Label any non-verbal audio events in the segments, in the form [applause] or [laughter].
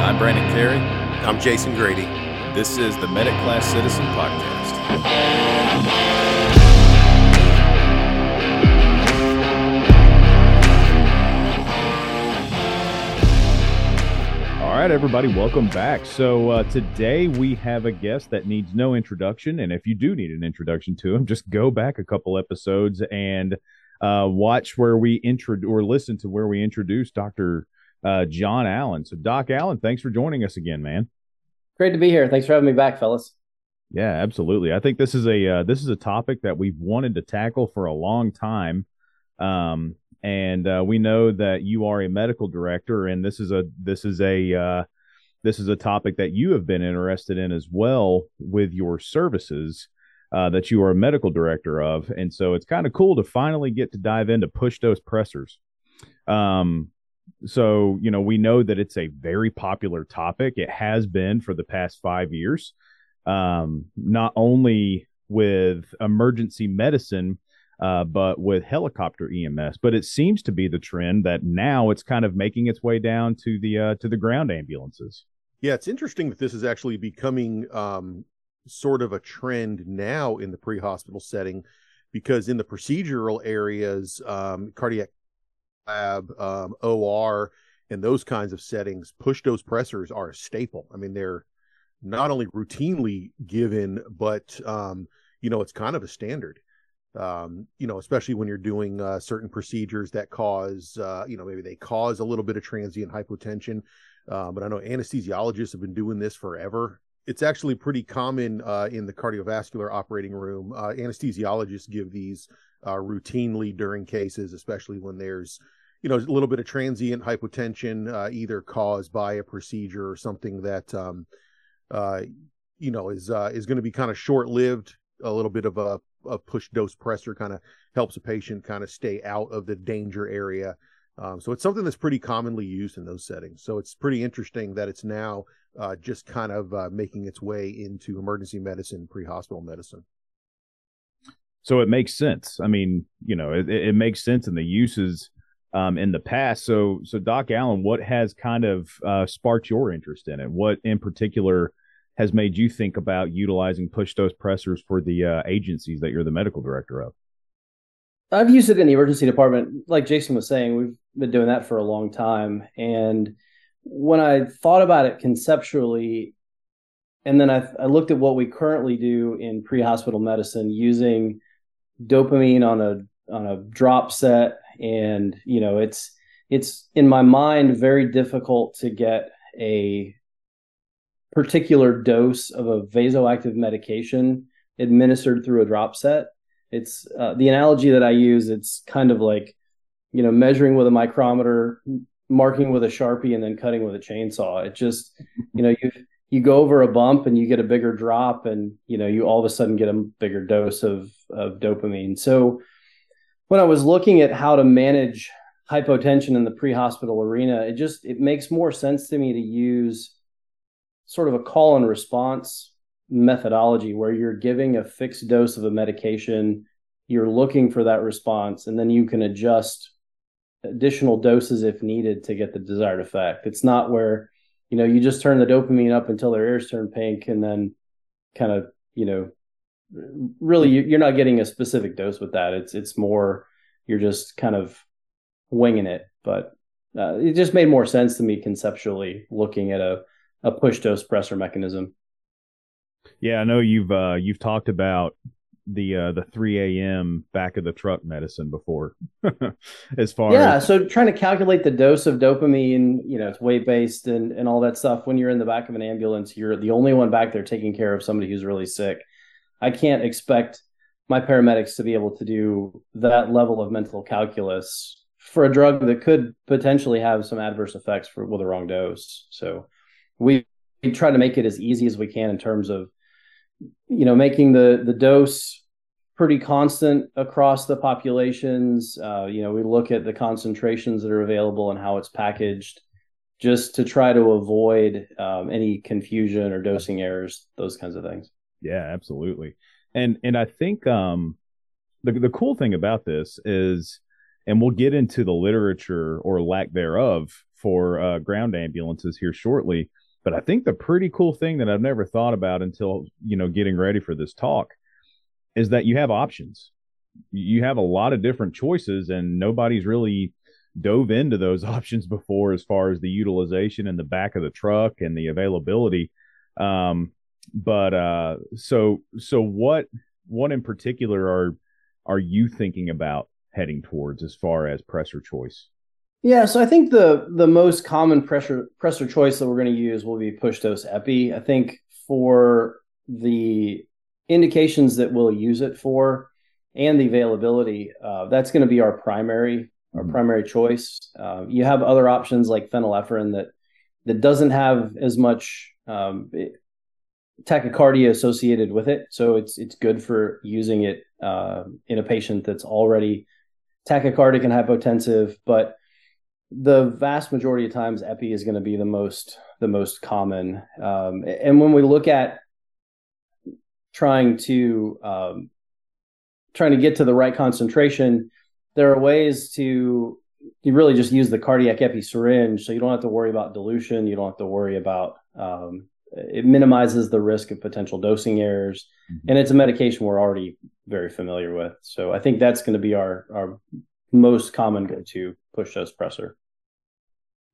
I'm Brandon Carey. I'm Jason Grady. This is the Medic Class Citizen Podcast. All right, everybody, welcome back. So uh, today we have a guest that needs no introduction, and if you do need an introduction to him, just go back a couple episodes and uh, watch where we intro or listen to where we introduce Dr. Uh, Jon Allen. So, Doc Allen, thanks for joining us again, man. Great to be here. Thanks for having me back, fellas. Yeah, absolutely. I think this is a uh, this is a topic that we've wanted to tackle for a long time. Um, and uh, we know that you are a medical director, and this is a this is a uh, this is a topic that you have been interested in as well with your services uh, that you are a medical director of, and so it's kind of cool to finally get to dive into push dose pressors. Um, so you know we know that it's a very popular topic. It has been for the past five years, um, not only with emergency medicine uh, but with helicopter EMS. But it seems to be the trend that now it's kind of making its way down to the uh, to the ground ambulances. Yeah, it's interesting that this is actually becoming um, sort of a trend now in the pre-hospital setting, because in the procedural areas, um, cardiac lab, um, OR, and those kinds of settings, push dose pressors are a staple. I mean, they're not only routinely given, but um, you know, it's kind of a standard um, you know, especially when you're doing uh, certain procedures that cause, uh, you know, maybe they cause a little bit of transient hypotension. Uh, but I know anesthesiologists have been doing this forever. It's actually pretty common uh, in the cardiovascular operating room. Uh, anesthesiologists give these uh, routinely during cases, especially when there's, you know, a little bit of transient hypotension, either caused by a procedure or something that, um, uh, you know, is is going to be kind of short lived. A little bit of a a push dose pressor kind of helps a patient kind of stay out of the danger area. Um, so it's something that's pretty commonly used in those settings. So it's pretty interesting that it's now uh, just kind of uh, making its way into emergency medicine, pre-hospital medicine. So it makes sense. I mean, you know, it, it makes sense in the uses um, in the past. So, so Doc Allen, what has kind of uh, sparked your interest in it? What in particular has made you think about utilizing push dose pressors for the uh, agencies that you're the medical director of? I've used it in the emergency department. Like Jason was saying, we've been doing that for a long time. And when I thought about it conceptually, and then I, I looked at what we currently do in pre-hospital medicine using dopamine on a on a drop set, and you know, it's it's in my mind very difficult to get a particular dose of a vasoactive medication administered through a drop set. It's uh, the analogy that I use. It's kind of like, you know, measuring with a micrometer, marking with a sharpie, and then cutting with a chainsaw. It just, you know, you you go over a bump and you get a bigger drop, and you know, you all of a sudden get a bigger dose of of dopamine. So, when I was looking at how to manage hypotension in the pre-hospital arena, it just it makes more sense to me to use sort of a call and response methodology where you're giving a fixed dose of a medication, you're looking for that response, and then you can adjust additional doses if needed to get the desired effect. It's not where, you know, you just turn the dopamine up until their ears turn pink and then kind of, you know, really you're not getting a specific dose with that. It's it's more you're just kind of winging it. But uh, it just made more sense to me conceptually looking at a a push dose pressor mechanism. Yeah, I know you've uh, you've talked about the uh, the 3 a.m. back of the truck medicine before, [laughs] as far yeah. As... So trying to calculate the dose of dopamine, you know, it's weight based and and all that stuff. When you're in the back of an ambulance, you're the only one back there taking care of somebody who's really sick. I can't expect my paramedics to be able to do that level of mental calculus for a drug that could potentially have some adverse effects for with the wrong dose. So we, we try to make it as easy as we can in terms of you know making the the dose pretty constant across the populations uh, you know we look at the concentrations that are available and how it's packaged just to try to avoid um, any confusion or dosing errors those kinds of things yeah absolutely and and i think um the, the cool thing about this is and we'll get into the literature or lack thereof for uh, ground ambulances here shortly. But I think the pretty cool thing that I've never thought about until you know getting ready for this talk is that you have options. You have a lot of different choices, and nobody's really dove into those [laughs] options before as far as the utilization in the back of the truck and the availability. Um, but uh, so so what what in particular are are you thinking about heading towards as far as pressor choice? Yeah, so I think the the most common pressure pressor choice that we're going to use will be push dose epi. I think for the indications that we'll use it for and the availability, uh, that's going to be our primary our mm-hmm. primary choice. Uh, you have other options like phenylephrine that that doesn't have as much um, tachycardia associated with it, so it's it's good for using it uh, in a patient that's already tachycardic and hypotensive, but the vast majority of times epi is going to be the most the most common. Um, and when we look at trying to um, trying to get to the right concentration there are ways to you really just use the cardiac epi syringe so you don't have to worry about dilution you don't have to worry about um, it minimizes the risk of potential dosing errors mm-hmm. and it's a medication we're already very familiar with. So i think that's going to be our our most common go-to push dose pressor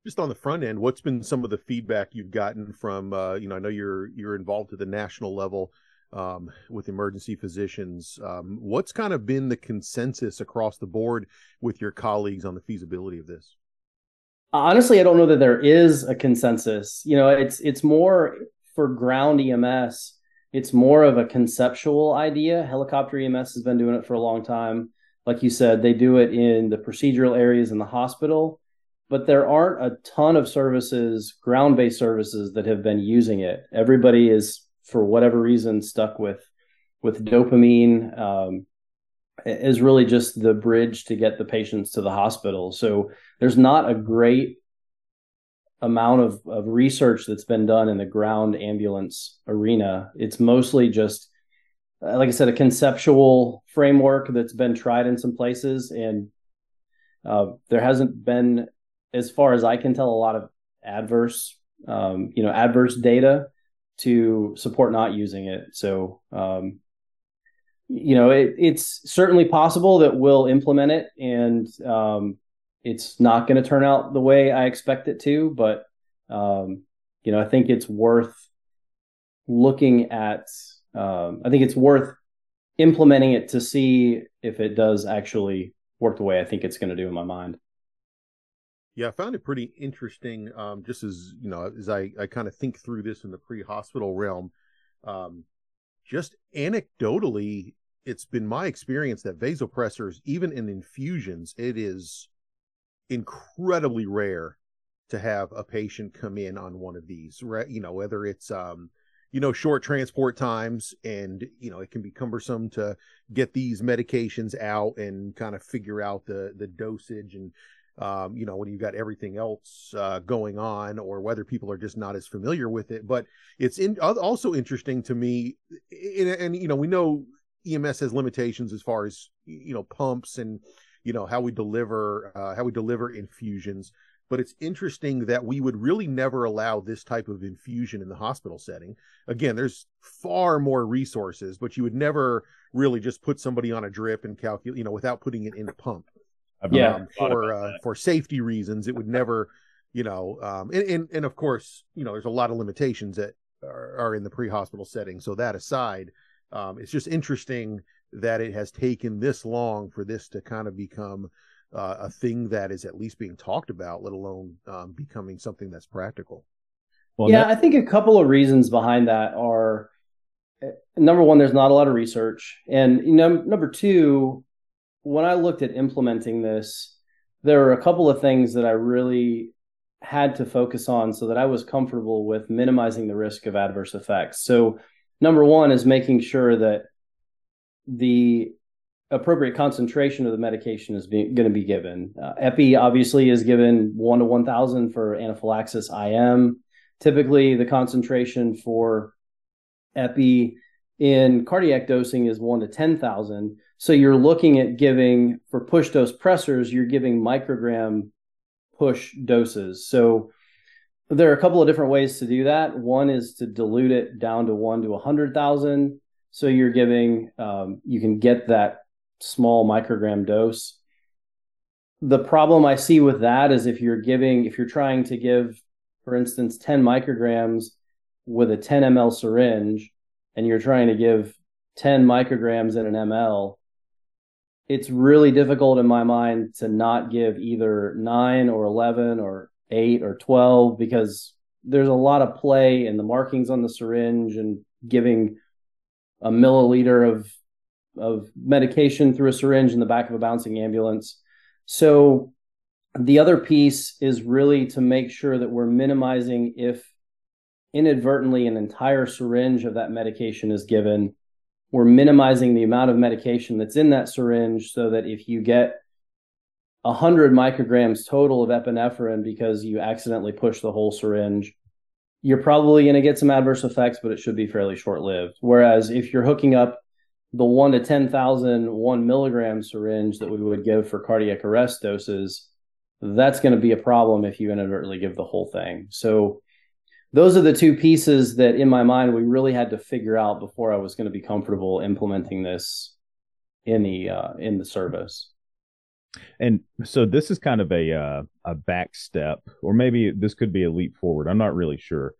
just on the front end what's been some of the feedback you've gotten from uh, you know i know you're you're involved at the national level um, with emergency physicians. Um, what's kind of been the consensus across the board with your colleagues on the feasibility of this honestly i don't know that there is a consensus you know it's it's more for ground ems it's more of a conceptual idea helicopter ems has been doing it for a long time like you said they do it in the procedural areas in the hospital but there aren't a ton of services, ground based services that have been using it. Everybody is, for whatever reason, stuck with with dopamine. Um, is really just the bridge to get the patients to the hospital. So there's not a great amount of, of research that's been done in the ground ambulance arena. It's mostly just, uh, like I said, a conceptual framework that's been tried in some places, and uh, there hasn't been as far as I can tell, a lot of adverse, um, you know, adverse data to support not using it. So, um, you know, it, it's certainly possible that we'll implement it, and um, it's not going to turn out the way I expect it to. But um, you know, I think it's worth looking at. Um, I think it's worth implementing it to see if it does actually work the way I think it's going to do in my mind. Yeah, I found it pretty interesting. Um, just as you know, as I, I kind of think through this in the pre-hospital realm, um, just anecdotally, it's been my experience that vasopressors, even in infusions, it is incredibly rare to have a patient come in on one of these. Right? You know, whether it's um, you know, short transport times, and you know, it can be cumbersome to get these medications out and kind of figure out the the dosage and um, you know, when you've got everything else uh, going on, or whether people are just not as familiar with it. But it's in, also interesting to me, and, and you know, we know EMS has limitations as far as you know pumps and you know how we deliver uh, how we deliver infusions. But it's interesting that we would really never allow this type of infusion in the hospital setting. Again, there's far more resources, but you would never really just put somebody on a drip and calculate, you know, without putting it in a pump yeah, um, for uh, for safety reasons, it would never, you know, um, and, and and of course, you know, there's a lot of limitations that are, are in the pre-hospital setting. So that aside, um, it's just interesting that it has taken this long for this to kind of become uh, a thing that is at least being talked about, let alone um, becoming something that's practical. Well, yeah, that- I think a couple of reasons behind that are eh, number one, there's not a lot of research, and you know, number two, when I looked at implementing this, there were a couple of things that I really had to focus on so that I was comfortable with minimizing the risk of adverse effects. So, number one is making sure that the appropriate concentration of the medication is going to be given. Uh, epi obviously is given 1 to 1000 for anaphylaxis IM. Typically, the concentration for epi in cardiac dosing is 1 to 10,000. So you're looking at giving for push dose pressors, you're giving microgram push doses. So there are a couple of different ways to do that. One is to dilute it down to one to a hundred thousand. So you're giving, um, you can get that small microgram dose. The problem I see with that is if you're giving, if you're trying to give, for instance, 10 micrograms with a 10 ml syringe, and you're trying to give 10 micrograms in an ml, it's really difficult in my mind to not give either nine or 11 or eight or 12 because there's a lot of play in the markings on the syringe and giving a milliliter of of medication through a syringe in the back of a bouncing ambulance. So the other piece is really to make sure that we're minimizing if inadvertently an entire syringe of that medication is given. We're minimizing the amount of medication that's in that syringe so that if you get 100 micrograms total of epinephrine because you accidentally push the whole syringe you're probably going to get some adverse effects but it should be fairly short lived whereas if you're hooking up the 1 to 10,000 1 milligram syringe that we would give for cardiac arrest doses that's going to be a problem if you inadvertently give the whole thing. So those are the two pieces that in my mind we really had to figure out before I was going to be comfortable implementing this in the uh, in the service. And so this is kind of a uh, a back step, or maybe this could be a leap forward. I'm not really sure,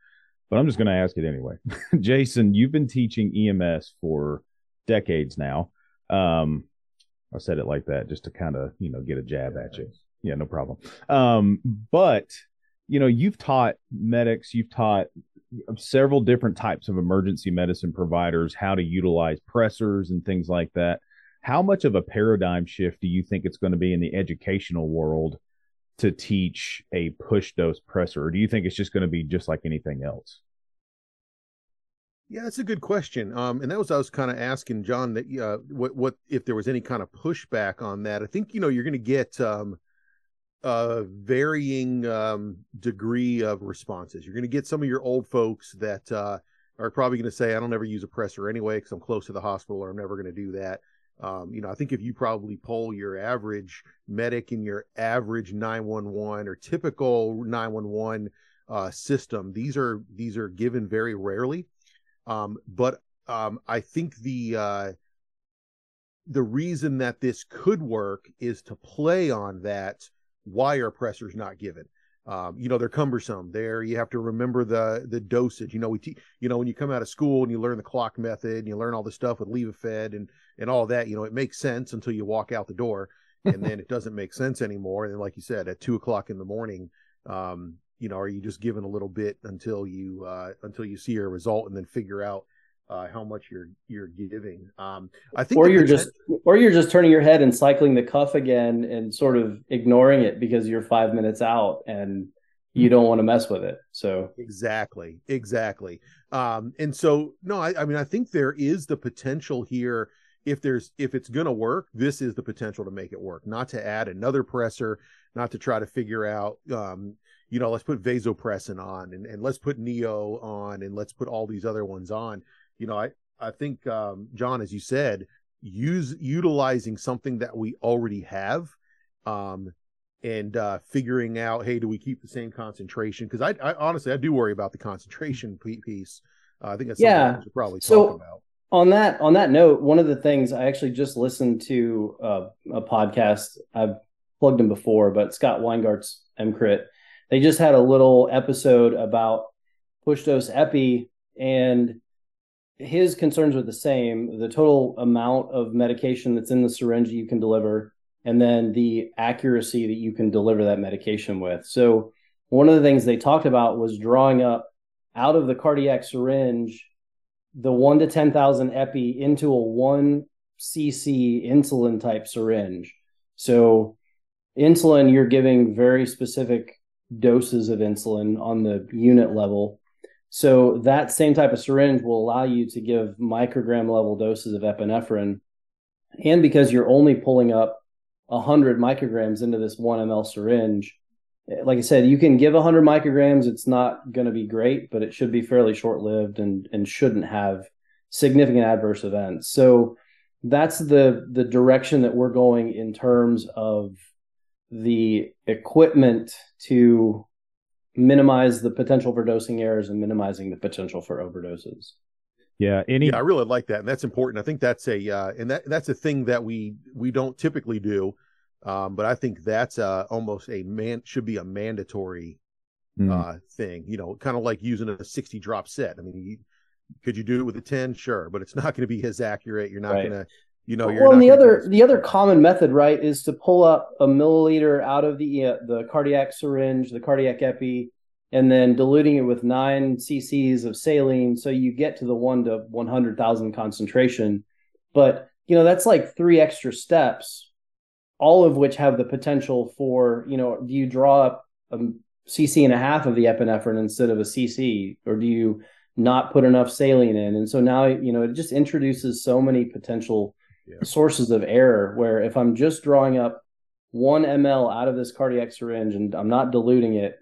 but I'm just going to ask it anyway. [laughs] Jason, you've been teaching EMS for decades now. Um, I said it like that just to kind of you know get a jab at you. Yeah, no problem. Um, but you know, you've taught medics, you've taught several different types of emergency medicine providers how to utilize pressors and things like that. How much of a paradigm shift do you think it's going to be in the educational world to teach a push dose pressor? Or do you think it's just going to be just like anything else? Yeah, that's a good question. Um, and that was I was kind of asking Jon that uh, what what if there was any kind of pushback on that. I think you know you're going to get um, varying um, degree of responses. You're going to get some of your old folks that uh, are probably going to say, "I don't ever use a pressor anyway because I'm close to the hospital, or I'm never going to do that." Um, you know, I think if you probably poll your average medic in your average 911 or typical 911 uh, system, these are these are given very rarely. Um, but um, I think the uh, the reason that this could work is to play on that wire pressors not given. Um, you know they're cumbersome. There you have to remember the the dosage. You know we te- you know when you come out of school and you learn the clock method and you learn all the stuff with Levophed and and all that. You know it makes sense until you walk out the door, [laughs] and then it doesn't make sense anymore. And like you said, at two o'clock in the morning, um, you know, are you just given a little bit until you uh, until you see a result and then figure out uh, how much you're you're giving. Um, I think, or you're just, or you're just turning your head and cycling the cuff again and sort of ignoring it because you're five minutes out and you don't want to mess with it. So exactly, exactly. Um, and so no, I, I mean, I think there is the potential here. If there's if it's gonna work, this is the potential to make it work. Not to add another pressor, not to try to figure out um, you know, let's put vasopressin on and, and let's put Neo on and let's put all these other ones on you know, I I think um, Jon, as you said, use utilizing something that we already have, um, and uh, figuring out, hey, do we keep the same concentration? Because I, I, honestly I do worry about the concentration piece. Uh, I think that's yeah. we should probably so, talk about. On that on that note, one of the things I actually just listened to uh, a podcast. I've plugged him before, but Scott Weingart's EMCrit. They just had a little episode about push dose epi and his concerns are the same. The total amount of medication that's in the syringe you can deliver and then the accuracy that you can deliver that medication with. So one of the things they talked about was drawing up out of the cardiac syringe the 1 to 10,000 epi into a 1 cc insulin type syringe. So insulin you're giving very specific doses of insulin on the unit level so that same type of syringe will allow you to give microgram level doses of epinephrine. And because you're only pulling up 100 micrograms into this 1 ml syringe, eh, like I said, you can give 100 micrograms. It's not going to be great, but it should be fairly short lived and, and shouldn't have significant adverse events. So that's the the direction that we're going in terms of the equipment to minimize the potential for dosing errors and minimizing the potential for overdoses. Yeah, any Yeah, I really like that, and that's important. I think that's a uh, and that that's a thing that we we don't typically do, um, but I think that's uh, almost a man should be a mandatory Mm. uh, thing. You know, kind of like using a sixty drop set. I mean, you, could you do it with a ten? Sure, but it's not going to be as accurate. You're not Right. going to, you know, well, and the other the other common method, right, is to pull up a milliliter out of the uh, the cardiac syringe, the cardiac epi, and then diluting it with nine cc's of saline, so you get to the one to one hundred thousand concentration. But you know that's like three extra steps, all of which have the potential for you know, do you draw up a cc and a half of the epinephrine instead of a cc, or do you not put enough saline in? And so now you know it just introduces so many potential Yeah. sources of error where if I'm just drawing up one ml out of this cardiac syringe and I'm not diluting it,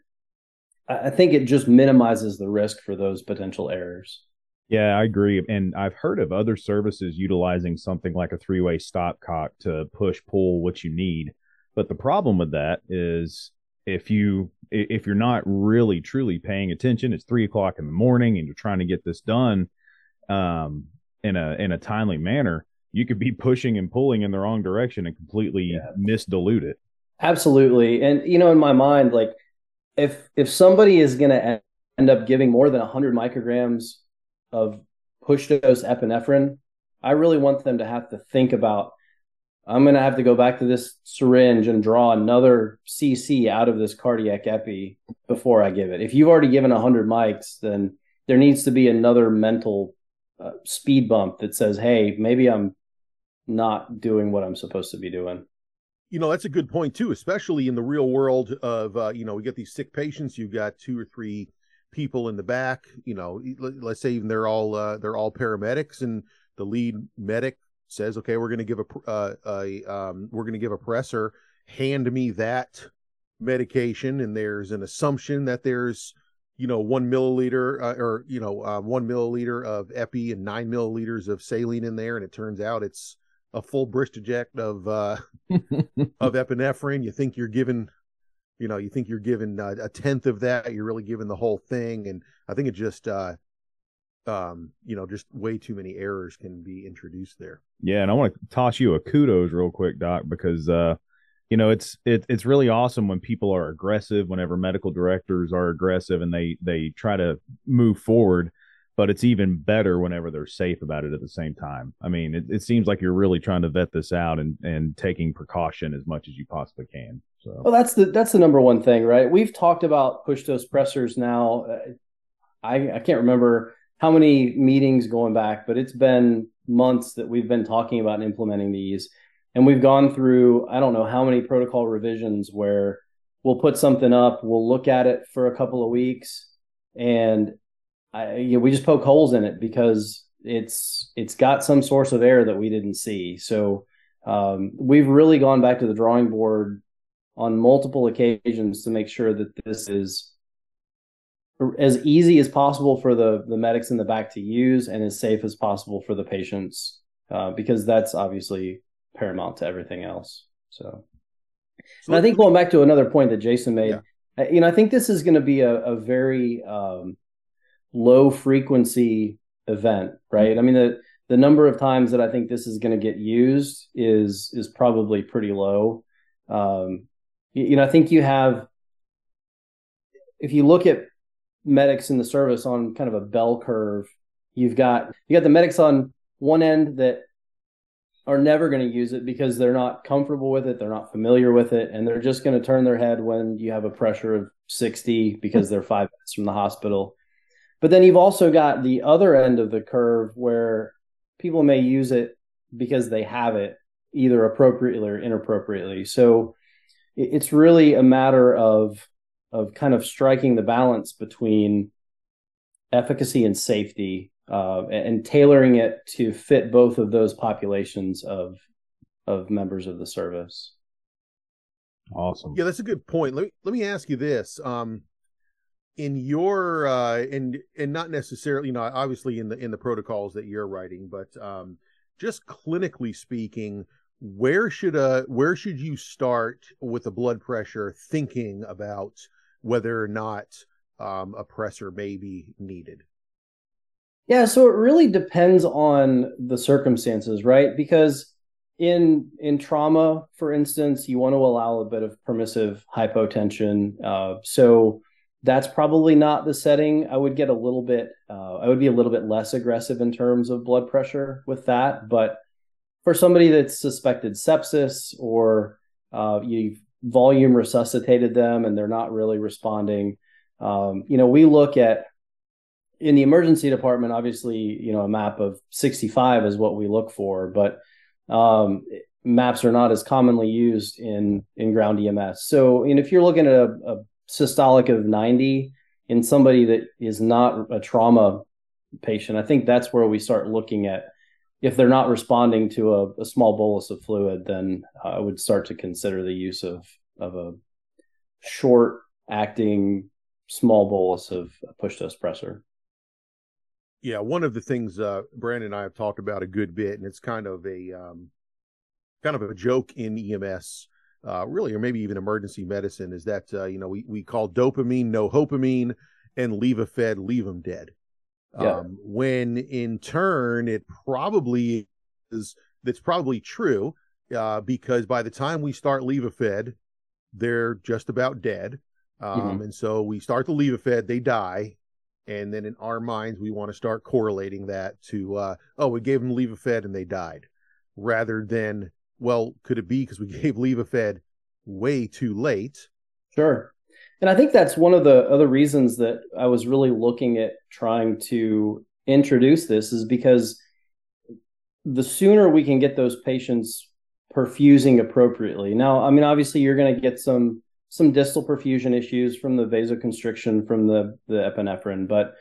I think it just minimizes the risk for those potential errors. Yeah, I agree. And I've heard of other services utilizing something like a three way stopcock to push pull what you need. But the problem with that is if you if you're not really truly paying attention, it's three o'clock in the morning and you're trying to get this done um, in a in a timely manner, you could be pushing and pulling in the wrong direction and completely Yeah. misdilute it. Absolutely. And you know, in my mind, like if if somebody is going to end up giving more than 100 micrograms of push dose epinephrine, I really want them to have to think about I'm going to have to go back to this syringe and draw another cc out of this cardiac epi before I give it. If you've already given 100 mics, then there needs to be another mental uh, speed bump that says, "Hey, maybe I'm not doing what I'm supposed to be doing." you know that's a good point too especially in the real world of uh, you know we get these sick patients you've got two or three people in the back you know let- let's say even they're all uh, they're all paramedics and the lead medic says okay we're going to give a uh, a um, we're going to give a pressor hand me that medication and there's an assumption that there's you know one milliliter uh, or you know uh, one milliliter of epi and nine milliliters of saline in there and it turns out it's a full Bristojet of uh [laughs] of epinephrine. You think you're given, you know, you think you're giving uh, a tenth of that. You're really giving the whole thing, and I think it just, uh, um, you know, just way too many errors can be introduced there. Yeah, and I want to toss you a kudos real quick, Doc, because uh, you know it's it, it's really awesome when people are aggressive. Whenever medical directors are aggressive and they they try to move forward, but it's even better whenever they're safe about it at the same time. I mean, it, it seems like you're really trying to vet this out and and taking precaution as much as you possibly can. So Well, that's the that's the number one thing, right? We've talked about push dose pressors now. Uh, I I can't remember how many meetings going back, but it's been months that we've been talking about implementing these, and we've gone through I don't know how many protocol revisions where we'll put something up, we'll look at it for a couple of weeks, and I you know, we just poke holes in it because it's it's got some source of error that we didn't see. So um, we've really gone back to the drawing board on multiple occasions to make sure that this is as easy as possible for the the medics in the back to use and as safe as possible for the patients uh, because that's obviously paramount to everything else so So and I think going back to another point that Jason made, Yeah. you know, I think this is going to be a, a very um, low frequency event, right? I mean, the the number of times that I think this is going to get used is is probably pretty low. Um, you, you know, I think you have, if you look at medics in the service on kind of a bell curve, you've got you got the medics on one end that are never going to use it because they're not comfortable with it, they're not familiar with it, and they're just going to turn their head when you have a pressure of 60 because they're five minutes from the hospital. But then you've also got the other end of the curve where people may use it because they have it either appropriately or inappropriately. So it's really a matter of of kind of striking the balance between efficacy and safety uh, and, and tailoring it to fit both of those populations of of members of the service. awesome. Yeah, that's a good point. Let me let me ask you this. Um in your uh and and not necessarily, you know, obviously in the in the protocols that you're writing, but um just clinically speaking, where should uh where should you start with the blood pressure thinking about whether or not um, a pressor may be needed? Yeah so it really depends on the circumstances right? Because in in trauma for instance you want to allow a bit of permissive hypotension uh, so that's probably not the setting. I would get a little bit uh, i would be a little bit less aggressive in terms of blood pressure with that but for somebody that's suspected sepsis or uh, you've volume resuscitated them and they're not really responding um, you know we look at in the emergency department obviously you know a map of 65 is what we look for but um, maps are not as commonly used in in ground ems so and if you're looking at a, a systolic of 90 in somebody that is not a trauma patient i think that's where we start looking at if they're not responding to a, a small bolus of fluid, then I would start to consider the use of of a short acting small bolus of push dose pressor. Yeah, one of the things uh, Brandon and I have talked about a good bit, and it's kind of a um, kind of a joke in EMS, uh, really, or maybe even emergency medicine, is that uh, you know we we call dopamine no hopamine and Levophed leave them dead. Yeah. Um, when in turn, it probably is, that's probably true uh, because by the time we start Levophed, they're just about dead. Um, mm-hmm. And so we start the Levophed, they die. And then in our minds, we want to start correlating that to, uh, oh, we gave them Levophed and they died, rather than, well, could it be because we [laughs] gave Levophed way too late? Sure. And I think that's one of the other reasons that I was really looking at trying to introduce this is because the sooner we can get those patients perfusing appropriately. Now, I mean, obviously, you're going to get some some distal perfusion issues from the vasoconstriction from the the epinephrine, but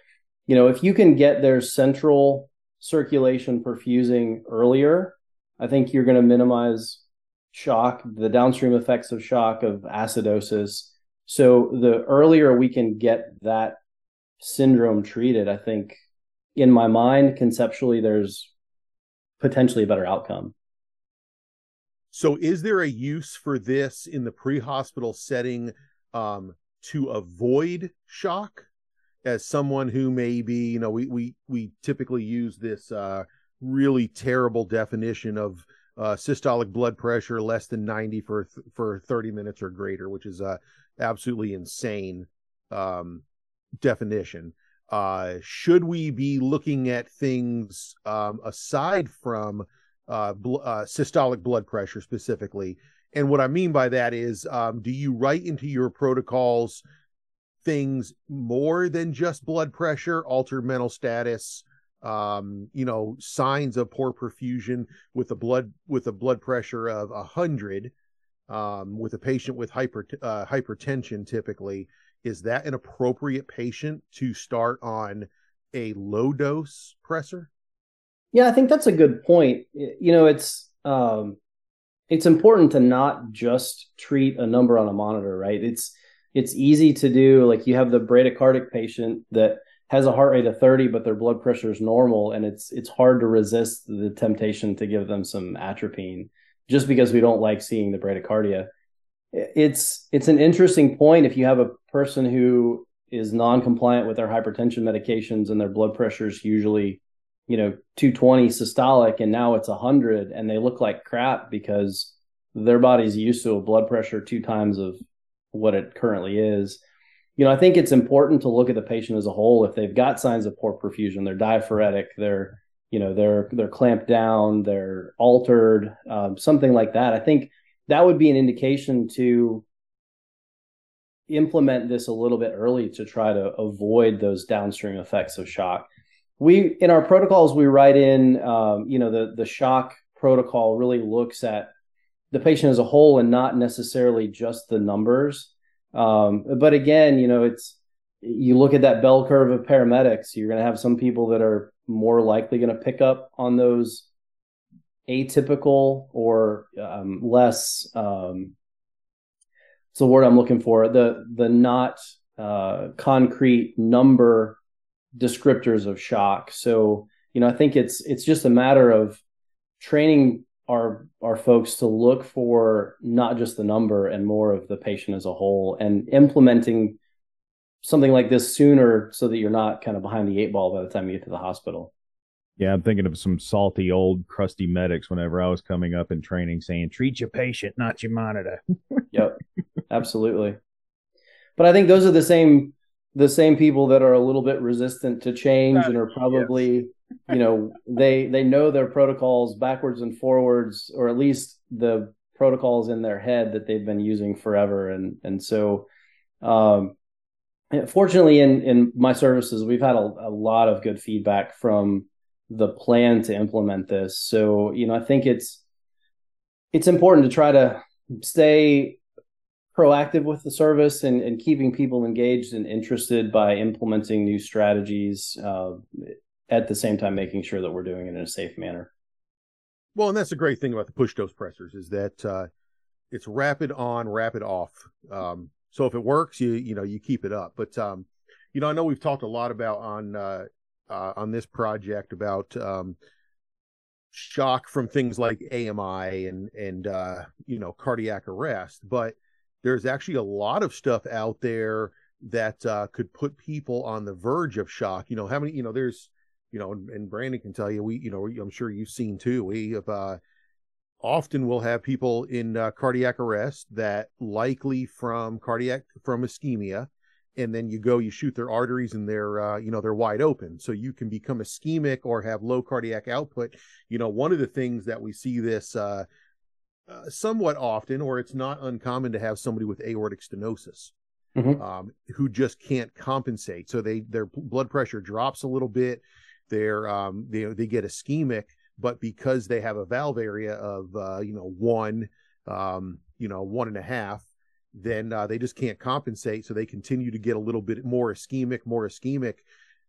you know, if you can get their central circulation perfusing earlier, I think you're going to minimize shock, the downstream effects of shock of acidosis so the earlier we can get that syndrome treated, I think in my mind, conceptually, there's potentially a better outcome. So is there a use for this in the pre-hospital setting um, to avoid shock? As someone who may be, you know, we we we typically use this uh, really terrible definition of uh, systolic blood pressure less than 90 for for 30 minutes or greater, which is a absolutely insane um, definition. Uh, should we be looking at things um, aside from uh, bl- uh, systolic blood pressure specifically? And what I mean by that is, um, do you write into your protocols things more than just blood pressure, altered mental status, um, you know, signs of poor perfusion with a blood with a blood pressure of a hundred? um, with a patient with hyper, uh, hypertension typically is that an appropriate patient to start on a low dose pressor? yeah i think that's a good point you know it's um, it's important to not just treat a number on a monitor right it's it's easy to do like you have the bradycardic patient that has a heart rate of 30 but their blood pressure is normal and it's it's hard to resist the temptation to give them some atropine just because we don't like seeing the bradycardia. It's it's an interesting point if you have a person who is non-compliant with their hypertension medications and their blood pressure is usually, you know, 220 systolic and now it's 100 and they look like crap because their body's used to a blood pressure two times of what it currently is. You know, I think it's important to look at the patient as a whole. If they've got signs of poor perfusion, they're diaphoretic, they're you know they're they're clamped down they're altered um, something like that. I think that would be an indication to implement this a little bit early to try to avoid those downstream effects of shock. We in our protocols we write in um, you know the the shock protocol really looks at the patient as a whole and not necessarily just the numbers um, but again you know it's you look at that bell curve of paramedics you're going to have some people that are more likely going to pick up on those atypical or um, less um, it's the word i'm looking for the the not uh, concrete number descriptors of shock. So you know i think it's it's just a matter of training our our folks to look for not just the number and more of the patient as a whole and implementing something like this sooner so that you're not kind of behind the eight ball by the time you get to the hospital. Yeah, I'm thinking of some salty old crusty medics whenever I was coming up in training saying treat your patient, not your monitor. [laughs] yep. Absolutely. But I think those are the same the same people that are a little bit resistant to change and are probably yes. You know they they know their protocols backwards and forwards or at least the protocols in their head that they've been using forever. And and so um fortunately in in my services we've had a, a lot of good feedback from the plan to implement this. So you know i think it's it's important to try to stay proactive with the service and, and keeping people engaged and interested by implementing new strategies. Uh, at the same time making sure that we're doing it in a safe manner. Well and that's the great thing about the push dose pressors is that uh, it's rapid on rapid off. Um, so if it works you you know you keep it up. But um, you know i know we've talked a lot about on uh, uh on this project about um, shock from things like ami and and uh, you know cardiac arrest but there's actually a lot of stuff out there that uh, could put people on the verge of shock. You know, how many, you know, there's, you know, and Brandon can tell you, we, you know, I'm sure you've seen too. We have, uh, often will have people in uh, cardiac arrest that likely from cardiac, from ischemia. And then you go, you shoot their arteries and they're, uh, you know, they're wide open. So you can become ischemic or have low cardiac output. You know, one of the things that we see this, uh, uh, somewhat often, or it's not uncommon to have somebody with aortic stenosis mm-hmm. um, who just can't compensate. So they their blood pressure drops a little bit. They're um, they they get ischemic, but because they have a valve area of uh, you know one um, you know one and a half, then uh, they just can't compensate. So they continue to get a little bit more ischemic, more ischemic.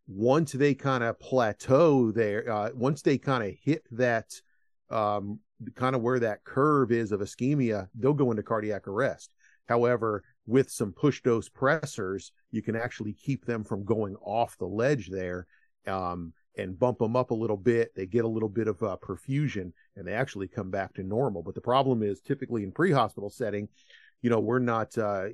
Once they kind of plateau there, uh, once they kind of hit that um, kind of where that curve is of ischemia, they'll go into cardiac arrest. However, with some push dose pressors, you can actually keep them from going off the ledge there um, and bump them up a little bit. They get a little bit of uh, perfusion and they actually come back to normal. But the problem is typically in pre-hospital setting, you know, we're not uh,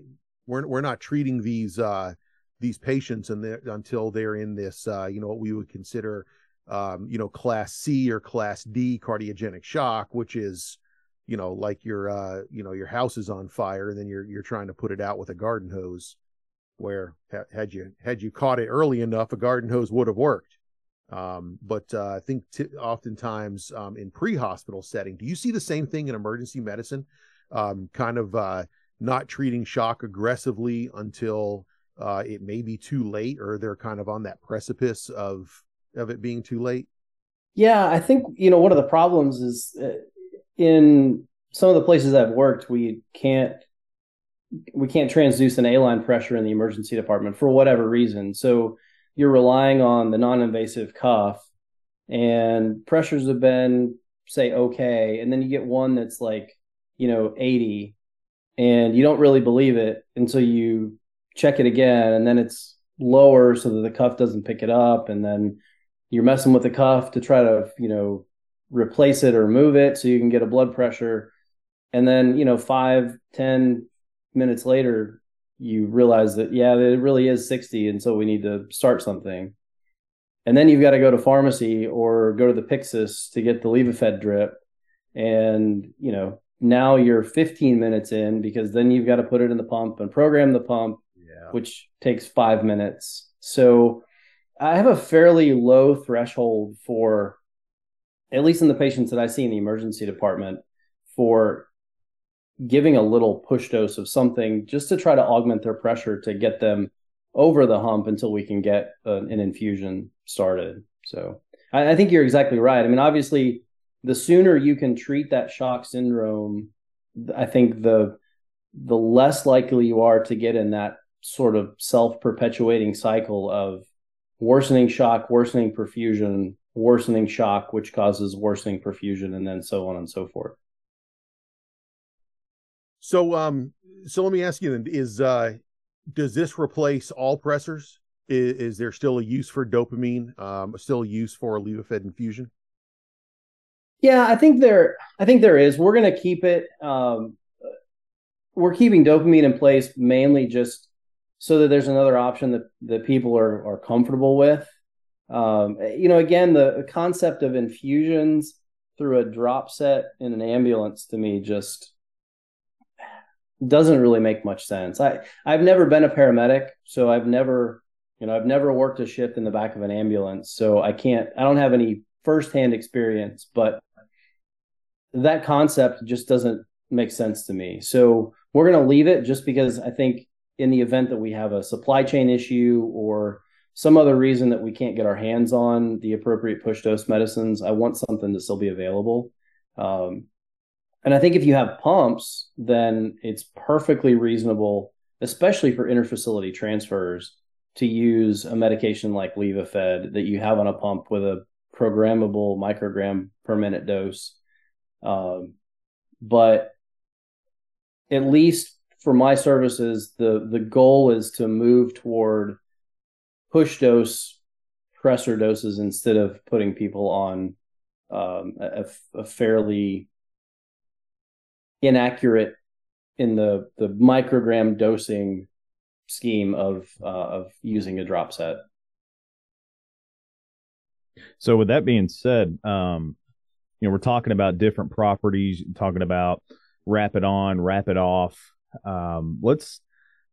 we're we're not treating these uh, these patients until they're in this uh, you know what we would consider um, you know, class C or class D cardiogenic shock, which is, you know, like your, uh, you know, your house is on fire and then you're, you're trying to put it out with a garden hose where had you, had you caught it early enough, a garden hose would have worked. Um, but, uh, I think t- oftentimes, um, in pre-hospital setting, do you see the same thing in emergency medicine? Um, kind of, uh, not treating shock aggressively until, uh, it may be too late or they're kind of on that precipice of, of it being too late? Yeah, I think you know one of the problems is uh, in some of the places I've worked, we can't we can't transduce an A line pressure in the emergency department for whatever reason. So you're relying on the non-invasive cuff, and pressures have been say okay, and then you get one that's like you know 80, and you don't really believe it until you check it again, and then it's lower so that the cuff doesn't pick it up, and then you're messing with the cuff to try to you know replace it or move it so you can get a blood pressure. And then you know five ten minutes later you realize that yeah it really is 60 and so we need to start something. And then you've got to go to pharmacy or go to the pyxis to get the levophed drip. And you know now you're 15 minutes in because then you've got to put it in the pump and program the pump yeah. which takes five minutes. So I have a fairly low threshold for, at least in the patients that I see in the emergency department, for giving a little push dose of something just to try to augment their pressure to get them over the hump until we can get an infusion started. So I, I think you're exactly right. I mean, obviously, the sooner you can treat that shock syndrome, I think the the less likely you are to get in that sort of self perpetuating cycle of worsening shock, worsening perfusion, worsening shock, which causes worsening perfusion, and then so on and so forth. So, um, so let me ask you then: Is uh, does this replace all pressors? Is, is there still a use for dopamine? Um, still a use for levophed infusion? Yeah, I think there. I think there is. We're going to keep it. Um, we're keeping dopamine in place mainly just so that there's another option that that people are are comfortable with. Um, you know, again, the, the concept of infusions through a drop set in an ambulance to me just doesn't really make much sense. I I've never been a paramedic, so I've never, you know, I've never worked a shift in the back of an ambulance, so I can't I don't have any firsthand experience, but that concept just doesn't make sense to me. So we're going to leave it just because I think in the event that we have a supply chain issue or some other reason that we can't get our hands on the appropriate push dose medicines, I want something to still be available. Um, and I think if you have pumps, then it's perfectly reasonable, especially for interfacility transfers, to use a medication like Levophed that you have on a pump with a programmable microgram per minute dose. Um, but at least for my services, the the goal is to move toward push dose pressor doses instead of putting people on um, a, a, fairly inaccurate in the the microgram dosing scheme of uh, of using a drop set. So, with that being said, um, you know, we're talking about different properties, talking about rapid on, rapid off. Um, let's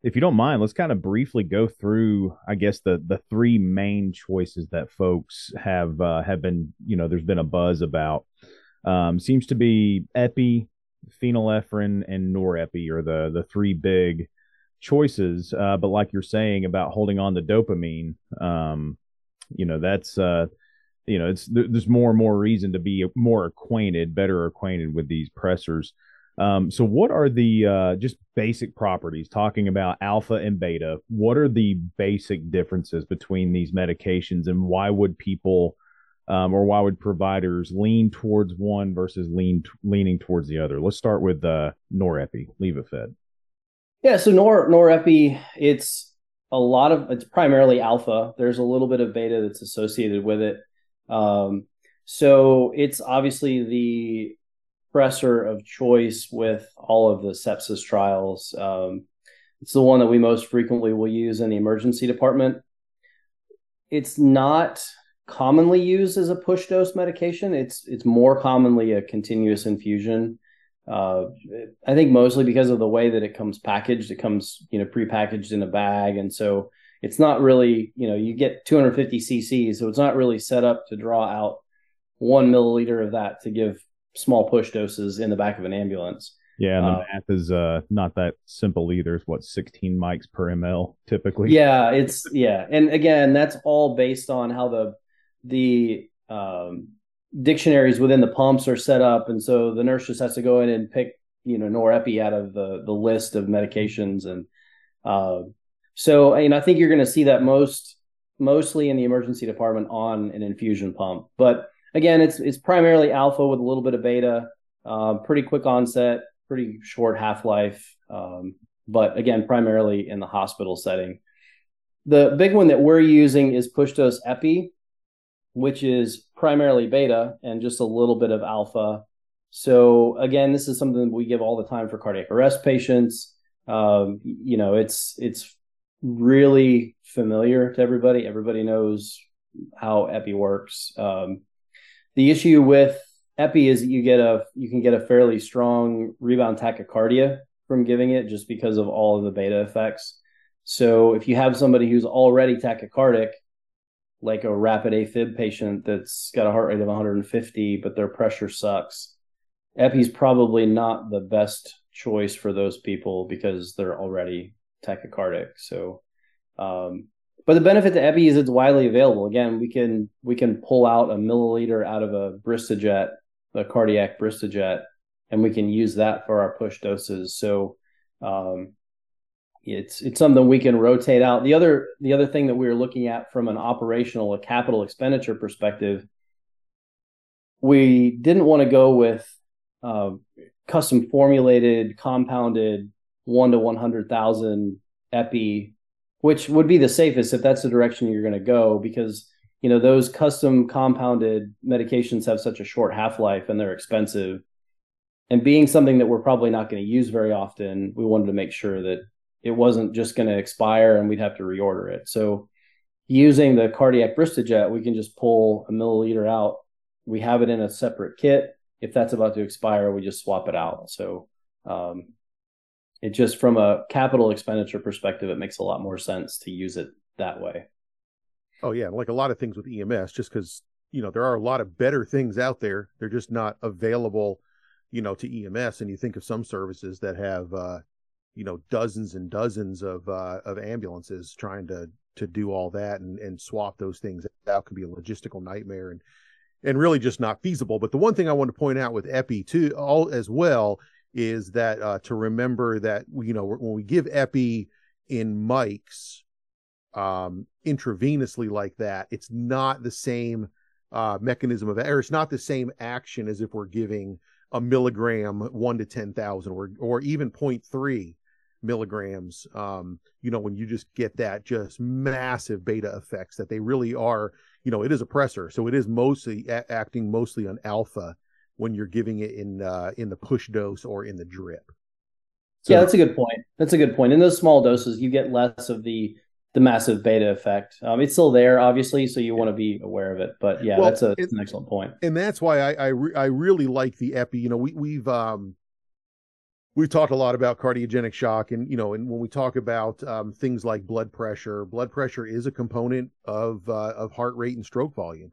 if you don't mind, let's kind of briefly go through, I guess, the the three main choices that folks have uh, have been, you know, there's been a buzz about. Um, seems to be epi, phenylephrine, and norepi are the the three big choices. Uh, but like you're saying about holding on to dopamine, um, you know, that's uh, you know, it's there's more and more reason to be more acquainted, better acquainted with these pressors. Um, so, what are the uh, just basic properties? Talking about alpha and beta, what are the basic differences between these medications, and why would people um, or why would providers lean towards one versus lean leaning towards the other? Let's start with uh, norepi, Levophed. Yeah, so nor norepi, it's a lot of it's primarily alpha. There's a little bit of beta that's associated with it. Um, so it's obviously the pressor of choice with all of the sepsis trials. Um, it's the one that we most frequently will use in the emergency department. It's not commonly used as a push dose medication. It's it's more commonly a continuous infusion. Uh, I think mostly because of the way that it comes packaged. It comes you know prepackaged in a bag, and so it's not really you know you get 250 cc, so it's not really set up to draw out one milliliter of that to give small push doses in the back of an ambulance. Yeah, and the uh, math is uh, not that simple either. It's what 16 mics per ml typically. Yeah, it's yeah, and again, that's all based on how the the um, dictionaries within the pumps are set up, and so the nurse just has to go in and pick you know norepi out of the the list of medications, and uh, so know I think you're going to see that most mostly in the emergency department on an infusion pump, but again, it's it's primarily alpha with a little bit of beta. Uh, pretty quick onset, pretty short half life, um, but again, primarily in the hospital setting. The big one that we're using is push dose epi, which is primarily beta and just a little bit of alpha. So again, this is something we give all the time for cardiac arrest patients. Um, you know, it's it's really familiar to everybody. Everybody knows how epi works. Um, the issue with epi is that you get a you can get a fairly strong rebound tachycardia from giving it just because of all of the beta effects. So if you have somebody who's already tachycardic, like a rapid AFib patient that's got a heart rate of 150, but their pressure sucks, epi's probably not the best choice for those people because they're already tachycardic. So um, but the benefit to epi is it's widely available. Again, we can we can pull out a milliliter out of a Bristojet, a cardiac Bristojet, and we can use that for our push doses. So um, it's it's something we can rotate out. The other the other thing that we are looking at from an operational, a capital expenditure perspective, we didn't want to go with uh, custom formulated, compounded one to one hundred thousand epi which would be the safest if that's the direction you're going to go because you know those custom compounded medications have such a short half-life and they're expensive and being something that we're probably not going to use very often we wanted to make sure that it wasn't just going to expire and we'd have to reorder it. So using the cardiac bristojet we can just pull a milliliter out. We have it in a separate kit. If that's about to expire we just swap it out. So um, it just from a capital expenditure perspective it makes a lot more sense to use it that way. Oh yeah, like a lot of things with EMS, just because you know there are a lot of better things out there. They're just not available, you know, to EMS. And you think of some services that have, uh, you know, dozens and dozens of uh, of ambulances trying to to do all that and and swap those things out can be a logistical nightmare and and really just not feasible. But the one thing I want to point out with Epi too, all as well, is that uh, to remember that you know when we give Epi in mics um, intravenously like that, it's not the same uh, mechanism of, or it's not the same action as if we're giving a milligram one to 10,000 or, or even 0.3 milligrams. Um, you know, when you just get that just massive beta effects that they really are, you know, it is a pressor. So it is mostly a- acting mostly on alpha when you're giving it in, uh, in the push dose or in the drip. So, yeah, that's a good point. That's a good point. In those small doses, you get less of the the massive beta effect. Um, it's still there, obviously, so you want to be aware of it. But yeah, well, that's, a, that's an excellent point. And that's why I I, re- I, really like the epi. You know, we we've um we've talked a lot about cardiogenic shock, and you know, and when we talk about um, things like blood pressure, blood pressure is a component of uh, of heart rate and stroke volume.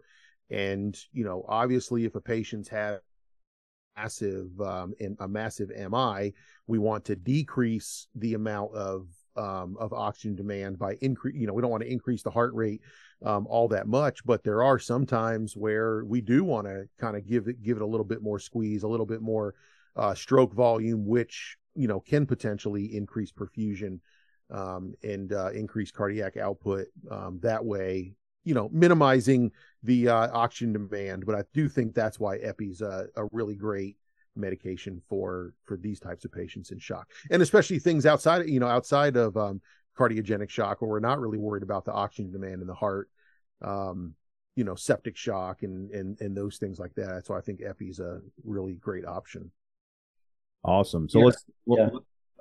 And you know, obviously, if a patient's have massive um, a massive MI, we want to decrease the amount of um, of oxygen demand by increase. You know, we don't want to increase the heart rate um, all that much, but there are some times where we do want to kind of give it give it a little bit more squeeze, a little bit more uh, stroke volume, which you know can potentially increase perfusion um, and uh, increase cardiac output um, that way. You know, minimizing the uh, oxygen demand, but I do think that's why Epi's a, a really great medication for for these types of patients in shock. And especially things outside you know outside of um, cardiogenic shock where we're not really worried about the oxygen demand in the heart um, you know septic shock and and and those things like that. So i think epi is a really great option awesome so yeah. let's yeah.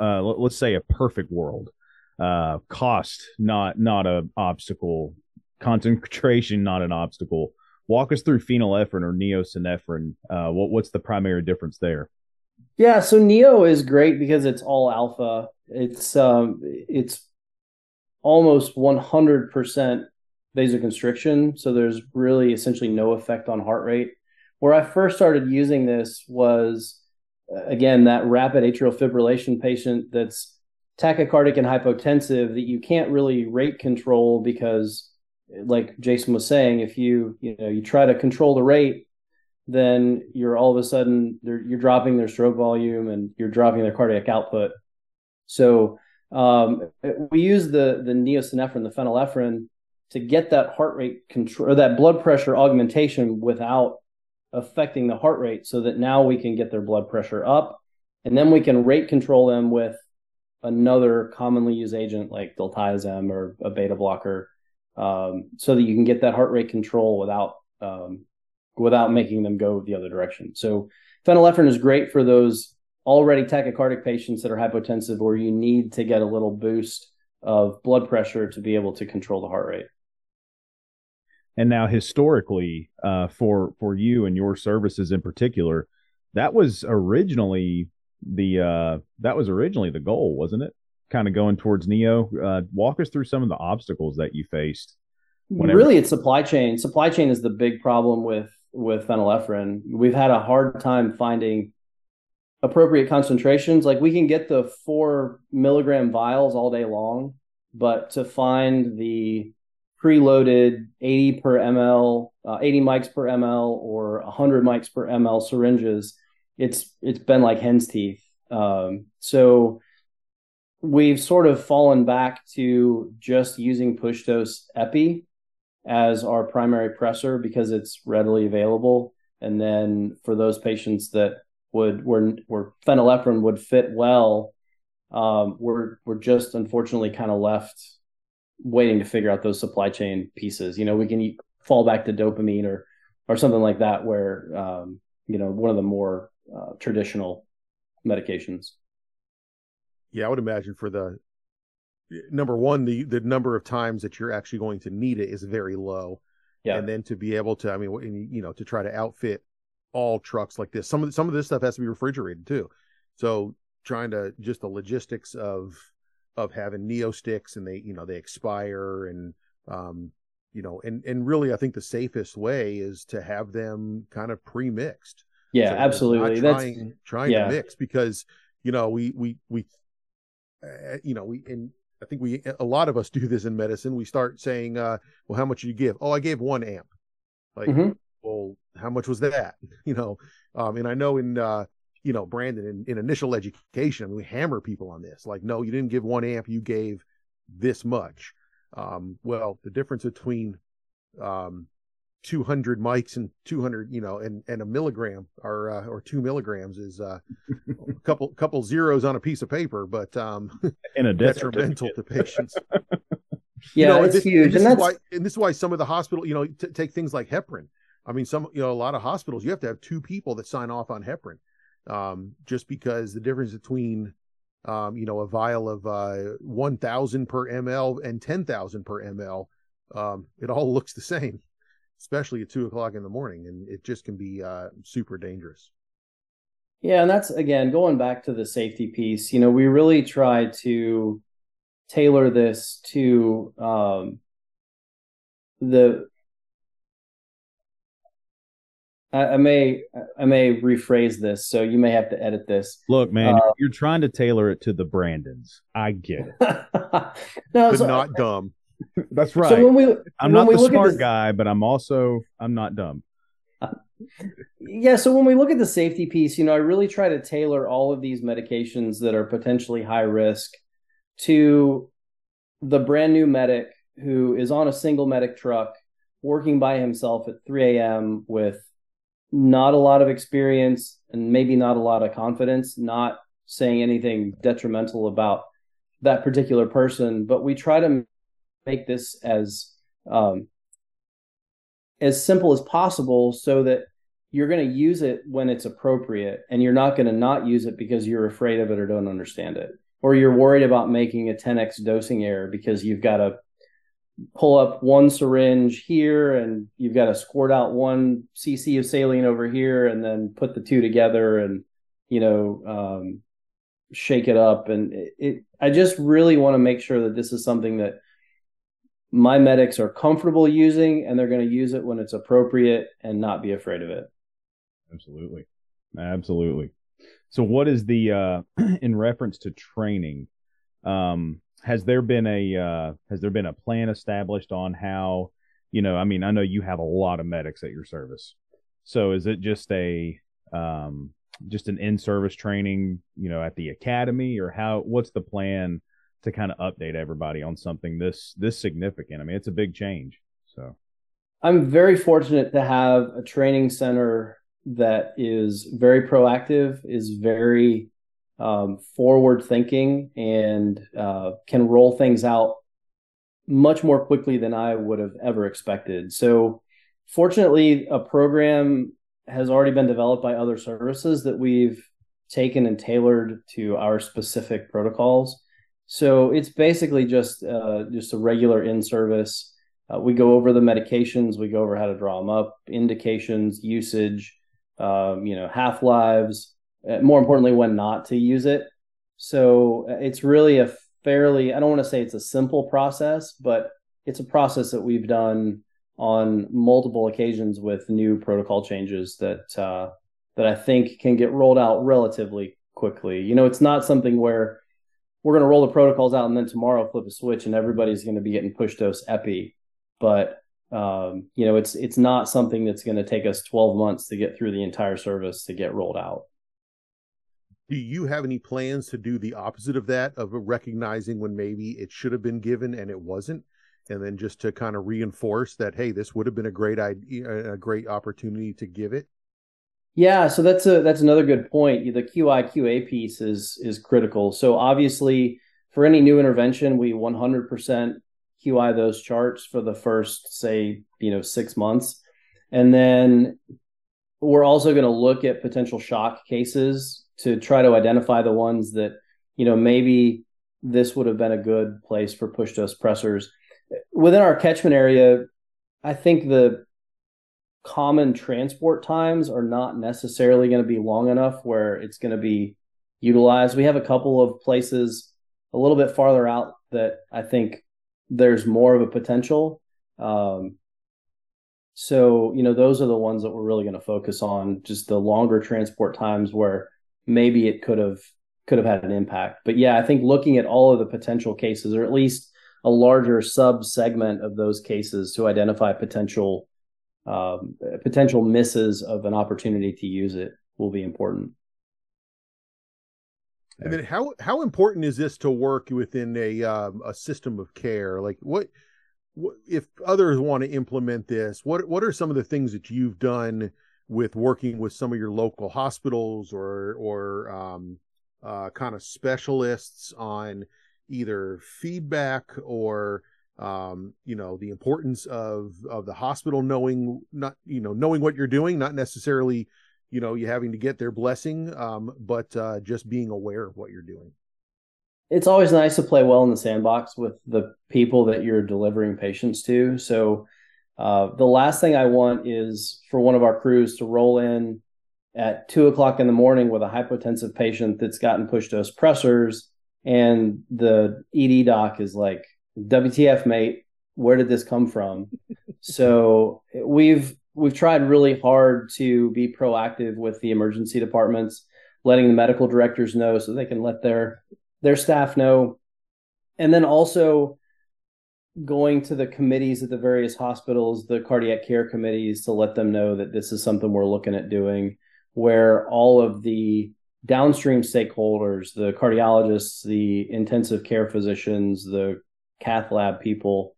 uh, let's say a perfect world uh cost not not a obstacle concentration not an obstacle walk us through phenylephrine or neosynephrine. Uh, what, what's the primary difference there? Yeah, so Neo is great because it's all alpha. It's um, it's almost 100% vasoconstriction, so there's really essentially no effect on heart rate. Where I first started using this was again that rapid atrial fibrillation patient that's tachycardic and hypotensive that you can't really rate control because like Jason was saying, if you you know you try to control the rate, then you're all of a sudden you're dropping their stroke volume and you're dropping their cardiac output. So um, we use the the neosynephrine, the phenylephrine, to get that heart rate control or that blood pressure augmentation without affecting the heart rate, so that now we can get their blood pressure up, and then we can rate control them with another commonly used agent like diltiazem or a beta blocker um, so that you can get that heart rate control without um, without making them go the other direction. So phenylephrine is great for those already tachycardic patients that are hypotensive or you need to get a little boost of blood pressure to be able to control the heart rate. And now historically, uh, for for you and your services in particular, that was originally the uh, that was originally the goal, wasn't it? kind of going towards Neo. Uh, walk us through some of the obstacles that you faced. Whenever- really, it's supply chain. Supply chain is the big problem with with phenylephrine. We've had a hard time finding appropriate concentrations. Like we can get the four milligram vials all day long, but to find the preloaded 80 per ml, uh, 80 mics per ml, or 100 mics per ml syringes, it's it's been like hen's teeth. Um, so we've sort of fallen back to just using push dose epi as our primary pressor because it's readily available and then for those patients that would where where phenylephrine would fit well um, we're we're just unfortunately kind of left waiting to figure out those supply chain pieces you know we can fall back to dopamine or or something like that, where um, you know one of the more uh, traditional medications. Yeah, I would imagine for the number one, the the number of times that you're actually going to need it is very low. Yeah. And then to be able to, I mean, you know, to try to outfit all trucks like this, some of some of this stuff has to be refrigerated too. So trying to just the logistics of of having neo sticks and they, you know, they expire and um, you know, and and really, I think the safest way is to have them kind of pre-mixed. Yeah, so absolutely. Trying, That's trying yeah. to mix because you know we we we uh, you know we and I think we a lot of us do this in medicine. We start saying, uh, "Well, how much did you give?" "Oh, I gave one amp." Like, mm-hmm. well, how much was that? [laughs] You know, um, and I know in uh, you know Brandon in, in initial education, I mean, we hammer people on this. Like, no, you didn't give one amp. You gave this much. Um, well, the difference between um, 200 mics and 200 you know and and a milligram or uh, or two milligrams is uh, a couple couple zeros on a piece of paper but um [laughs] in a detrimental to patients [laughs] yeah you know, it's this, huge and this, and is why and this is why some of the hospital you know t- take things like heparin i mean some you know a lot of hospitals you have to have two people that sign off on heparin um just because the difference between um you know a vial of uh 1000 per ml and 10000 per ml um it all [laughs] looks the same especially at two o'clock in the morning, and it just can be uh, super dangerous. Yeah, and that's again going back to the safety piece. You know, we really try to tailor this to um, the. I, I, may I may rephrase this, so you may have to edit this. Look, man, uh, you're trying to tailor it to the Brandons. I get it. [laughs] no, but so, not dumb. [laughs] That's right. So when we, I'm when not we the smart this, guy, but I'm also I'm not dumb. yeah. So when we look at the safety piece, you know, I really try to tailor all of these medications that are potentially high risk to the brand new medic who is on a single medic truck working by himself at 3 a.m. with not a lot of experience and maybe not a lot of confidence, not saying anything detrimental about that particular person, but we try to make this as um, as simple as possible so that you're going to use it when it's appropriate and you're not going to not use it because you're afraid of it or don't understand it. Or you're worried about making a 10x dosing error because you've got to pull up one syringe here and you've got to squirt out one cc of saline over here and then put the two together and you know um, shake it up and it, it i just really want to make sure that this is something that my medics are comfortable using and they're going to use it when it's appropriate and not be afraid of it. Absolutely. Absolutely. So what is the uh [clears throat] in reference to training um has there been a uh has there been a plan established on how you know I mean I know you have a lot of medics at your service. So is it just a um just an in-service training, you know, at the academy or how what's the plan to kind of update everybody on something this this significant. I mean, it's a big change. So I'm very fortunate to have a training center that is very proactive, is very um, forward thinking, and uh, can roll things out much more quickly than I would have ever expected. So, fortunately, a program has already been developed by other services that we've taken and tailored to our specific protocols. So it's basically just uh, just a regular in service. Uh, we go over the medications, we go over how to draw them up, indications, usage, um, you know, half lives. Uh, more importantly, when not to use it. So uh, it's really a fairly I don't want to say it's a simple process, but it's a process that we've done on multiple occasions with new protocol changes that uh, that I think can get rolled out relatively quickly. You know, it's not something where we're going to roll the protocols out and then tomorrow flip a switch and everybody's going to be getting push dose epi but um, you know it's it's not something that's going to take us 12 months to get through the entire service to get rolled out do you have any plans to do the opposite of that of recognizing when maybe it should have been given and it wasn't and then just to kind of reinforce that hey this would have been a great idea a great opportunity to give it yeah, so that's a that's another good point. The QI QA piece is is critical. So obviously, for any new intervention, we 100% QI those charts for the first, say, you know, six months. And then we're also going to look at potential shock cases to try to identify the ones that, you know, maybe this would have been a good place for push dose pressors. Within our catchment area, I think the common transport times are not necessarily going to be long enough where it's going to be utilized. We have a couple of places a little bit farther out that I think there's more of a potential. Um, so, you know, those are the ones that we're really going to focus on, just the longer transport times where maybe it could have could have had an impact. But yeah, I think looking at all of the potential cases, or at least a larger sub segment of those cases to identify potential um, potential misses of an opportunity to use it will be important. And then how how important is this to work within a um, a system of care? Like what, what if others want to implement this? What what are some of the things that you've done with working with some of your local hospitals or or um, uh, kind of specialists on either feedback or um, you know the importance of of the hospital knowing not you know knowing what you're doing, not necessarily you know you having to get their blessing um, but uh, just being aware of what you're doing. It's always nice to play well in the sandbox with the people that you're delivering patients to. So uh, the last thing i want is for one of our crews to roll in at two o'clock in the morning with a hypotensive patient that's gotten push dose pressors and the ed doc is like wtf mate? Where did this come from? [laughs] So we've we've tried really hard to be proactive with the emergency departments, letting the medical directors know so they can let their their staff know, and then also going to the committees at the various hospitals, the cardiac care committees, to let them know that this is something we're looking at doing, where all of the downstream stakeholders, the cardiologists, the intensive care physicians, the cath lab people,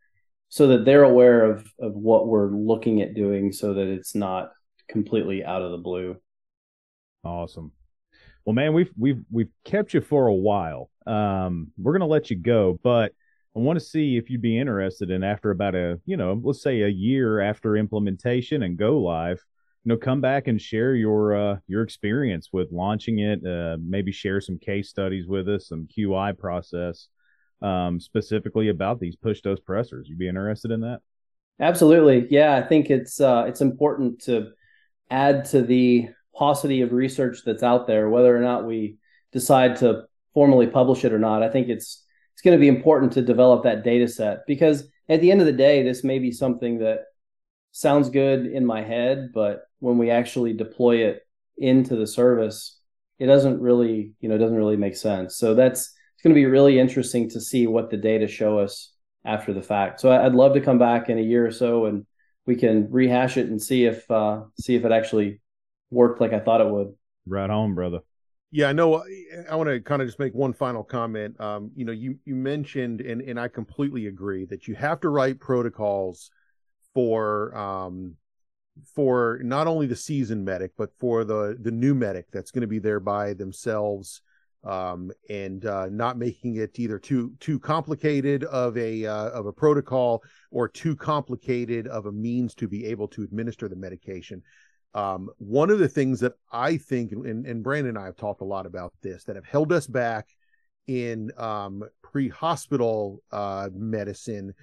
so that they're aware of of what we're looking at doing so that it's not completely out of the blue. Awesome. Well man we've we've we've kept you for a while. Um we're gonna let you go but i want to see if you'd be interested in after about a you know let's say a year after implementation and go live you know come back and share your uh your experience with launching it uh maybe share some case studies with us some qi process um, specifically about these push dose pressors. You'd be interested in that? Absolutely. Yeah, I think it's uh, it's important to add to the paucity of research that's out there, whether or not we decide to formally publish it or not. I think it's it's going to be important to develop that data set because at the end of the day, this may be something that sounds good in my head, but when we actually deploy it into the service, it doesn't really, you know, doesn't really make sense. So that's it's going to be really interesting to see what the data show us after the fact. So I'd love to come back in a year or so and we can rehash it and see if uh, see if it actually worked like I thought it would. Right on, brother. Yeah, I know. I want to kind of just make one final comment. Um, you know, you you mentioned, and and I completely agree that you have to write protocols for um for not only the seasoned medic but for the the new medic that's going to be there by themselves um, and uh, not making it either too too complicated of a uh, of a protocol or too complicated of a means to be able to administer the medication. Um, one of the things that I think, and, and Brandon and I have talked a lot about this, that have held us back in um, pre-hospital uh, medicine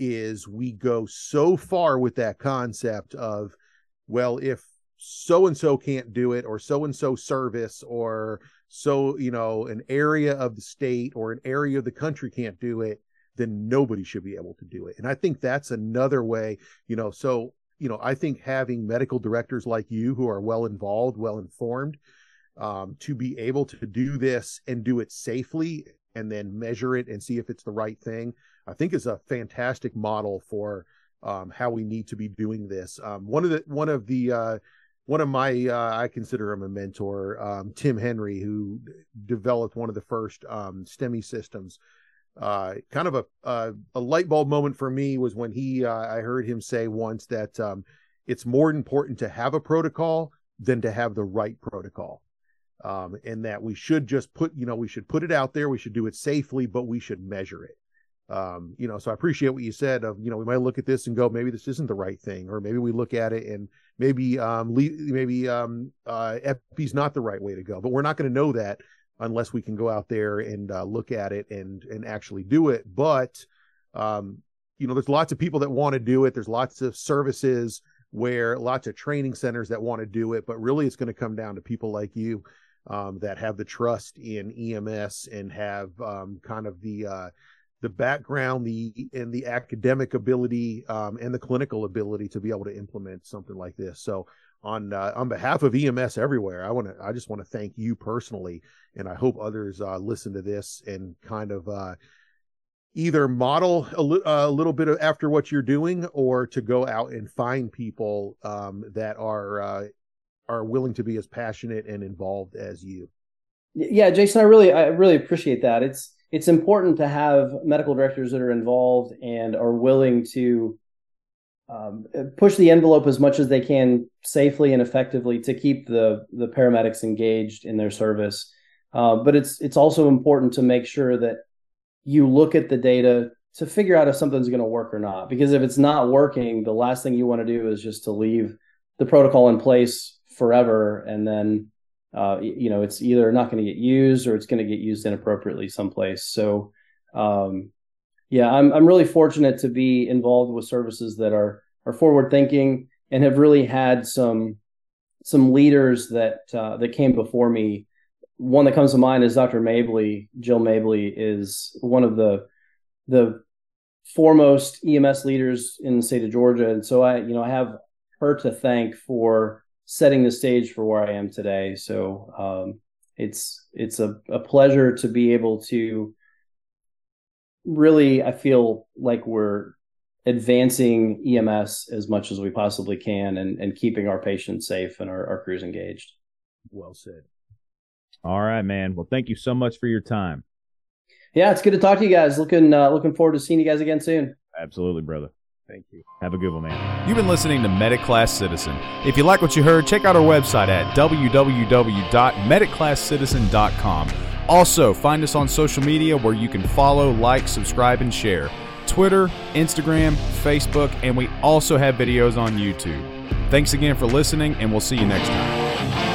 is we go so far with that concept of, well, if so and so can't do it, or so and so service, or so you know an area of the state or an area of the country can't do it then nobody should be able to do it. And i think that's another way you know so you know i think having medical directors like you who are well involved well informed um, to be able to do this and do it safely and then measure it and see if it's the right thing i think is a fantastic model for um, how we need to be doing this um, one of the one of the uh, one of my uh, I consider him a mentor, um, Tim Henry, who developed one of the first um, STEMI systems. Uh, kind of a, a, a light bulb moment for me was when he uh, I heard him say once that um, it's more important to have a protocol than to have the right protocol, um, and that we should just put you know we should put it out there, we should do it safely, but we should measure it. um, you know, so I appreciate what you said of, you know, we might look at this and go, maybe this isn't the right thing, or maybe we look at it and maybe, um, maybe, um, uh, not the right way to go, but we're not going to know that unless we can go out there and, uh, look at it and, and actually do it. But, um, you know, there's lots of people that want to do it. There's lots of services where lots of training centers that want to do it, but really it's going to come down to people like you, um, that have the trust in EMS and have, um, kind of the, uh, the background, the and the academic ability um, and the clinical ability to be able to implement something like this. So on uh, on behalf of EMS everywhere, I want to I just want to thank you personally, and I hope others uh, listen to this and kind of uh, either model a, li- a, little bit of after what you're doing, or to go out and find people um, that are uh, are willing to be as passionate and involved as you. Yeah, Jason, I really I really appreciate that. It's it's important to have medical directors that are involved and are willing to um, push the envelope as much as they can safely and effectively to keep the the paramedics engaged in their service. Uh, but it's it's also important to make sure that you look at the data to figure out if something's going to work or not. Because if it's not working, the last thing you want to do is just to leave the protocol in place forever and then uh, you know, it's either not going to get used or it's going to get used inappropriately someplace. So, um, yeah, I'm I'm really fortunate to be involved with services that are are forward thinking and have really had some some leaders that uh, that came before me. One that comes to mind is Dr. Mabley. Jill Mabley is one of the the foremost EMS leaders in the state of Georgia, and so I, you know, I have her to thank for setting the stage for where I am today. So um, it's it's a, a pleasure to be able to really I feel like we're advancing EMS as much as we possibly can and, and keeping our patients safe and our, our crews engaged. Well said. All right, man. Well, thank you so much for your time. Yeah, it's good to talk to you guys. Looking uh, looking forward to seeing you guys again soon. Absolutely, brother. Thank you. Have a good one, man. You've been listening to Medic Class Citizen. If you like what you heard, check out our website at www.medicclasscitizen.com. Also, find us on social media where you can follow, like, subscribe, and share Twitter, Instagram, Facebook, and we also have videos on YouTube. Thanks again for listening, and we'll see you next time.